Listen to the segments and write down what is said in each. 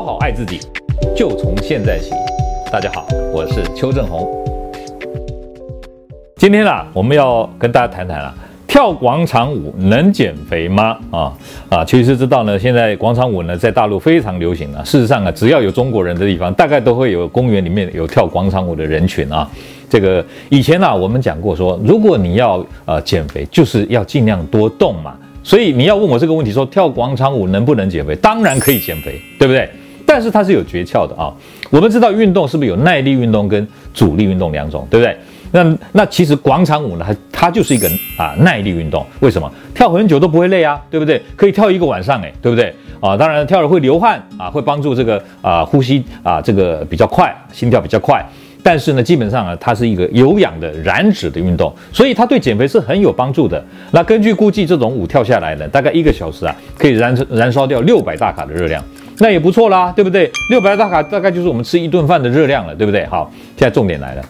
好好爱自己，就从现在起。大家好，我是邱正红。今天啊，我们要跟大家谈谈啊，跳广场舞能减肥吗？啊啊，其实知道呢，现在广场舞呢在大陆非常流行啊。事实上啊，只要有中国人的地方，大概都会有公园里面有跳广场舞的人群啊。这个以前啊，我们讲过说，如果你要呃减肥，就是要尽量多动嘛。所以你要问我这个问题，说跳广场舞能不能减肥？当然可以减肥，对不对？但是它是有诀窍的啊。我们知道运动是不是有耐力运动跟阻力运动两种，对不对？那那其实广场舞呢，它它就是一个啊耐力运动。为什么？跳很久都不会累啊，对不对？可以跳一个晚上，诶，对不对？啊，当然跳了会流汗啊，会帮助这个啊呼吸啊这个比较快，心跳比较快。但是呢，基本上呢，它是一个有氧的燃脂的运动，所以它对减肥是很有帮助的。那根据估计，这种舞跳下来呢，大概一个小时啊，可以燃燃烧掉六百大卡的热量，那也不错啦，对不对？六百大卡大概就是我们吃一顿饭的热量了，对不对？好，现在重点来了，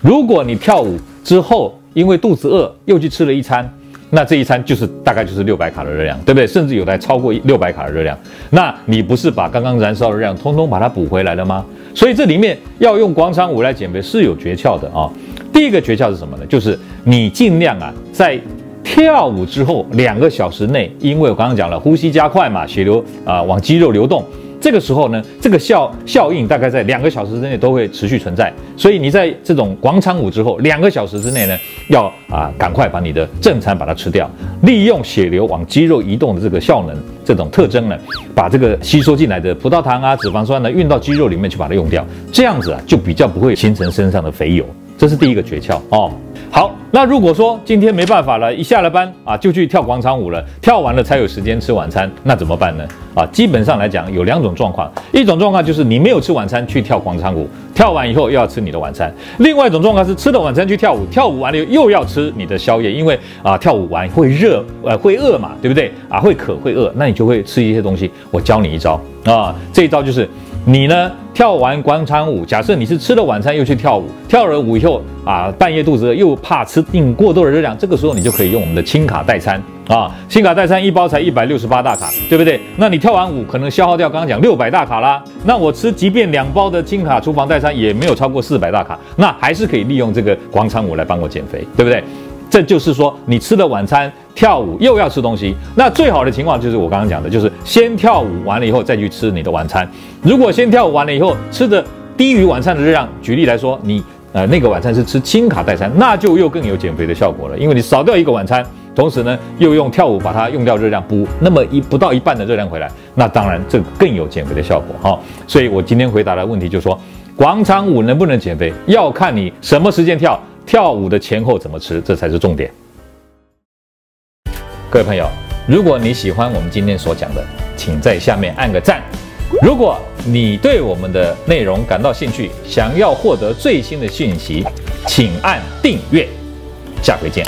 如果你跳舞之后因为肚子饿又去吃了一餐。那这一餐就是大概就是六百卡的热量，对不对？甚至有的还超过六百卡的热量。那你不是把刚刚燃烧的热量通通把它补回来了吗？所以这里面要用广场舞来减肥是有诀窍的啊。第一个诀窍是什么呢？就是你尽量啊，在跳舞之后两个小时内，因为我刚刚讲了，呼吸加快嘛，血流啊往肌肉流动。这个时候呢，这个效效应大概在两个小时之内都会持续存在，所以你在这种广场舞之后两个小时之内呢，要啊赶快把你的正餐把它吃掉，利用血流往肌肉移动的这个效能这种特征呢，把这个吸收进来的葡萄糖啊、脂肪酸呢运到肌肉里面去把它用掉，这样子啊就比较不会形成身上的肥油，这是第一个诀窍哦。好，那如果说今天没办法了，一下了班啊就去跳广场舞了，跳完了才有时间吃晚餐，那怎么办呢？啊，基本上来讲有两种状况，一种状况就是你没有吃晚餐去跳广场舞，跳完以后又要吃你的晚餐；另外一种状况是吃了晚餐去跳舞，跳舞完了又要吃你的宵夜，因为啊跳舞完会热，呃会饿嘛，对不对？啊会渴会饿，那你就会吃一些东西。我教你一招啊，这一招就是。你呢，跳完广场舞，假设你是吃了晚餐又去跳舞，跳了舞以后啊，半夜肚子饿又怕吃进过多的热量，这个时候你就可以用我们的轻卡代餐啊，轻卡代餐一包才一百六十八大卡，对不对？那你跳完舞可能消耗掉刚刚讲六百大卡啦，那我吃即便两包的轻卡厨房代餐也没有超过四百大卡，那还是可以利用这个广场舞来帮我减肥，对不对？这就是说，你吃了晚餐，跳舞又要吃东西，那最好的情况就是我刚刚讲的，就是先跳舞完了以后再去吃你的晚餐。如果先跳舞完了以后吃的低于晚餐的热量，举例来说，你呃那个晚餐是吃轻卡代餐，那就又更有减肥的效果了，因为你少掉一个晚餐，同时呢又用跳舞把它用掉热量补那么一不到一半的热量回来，那当然这更有减肥的效果哈、所以我今天回答的问题就是说，广场舞能不能减肥，要看你什么时间跳。跳舞的前后怎么吃，这才是重点。各位朋友，如果你喜欢我们今天所讲的，请在下面按个赞。如果你对我们的内容感到兴趣，想要获得最新的讯息，请按订阅。下回见。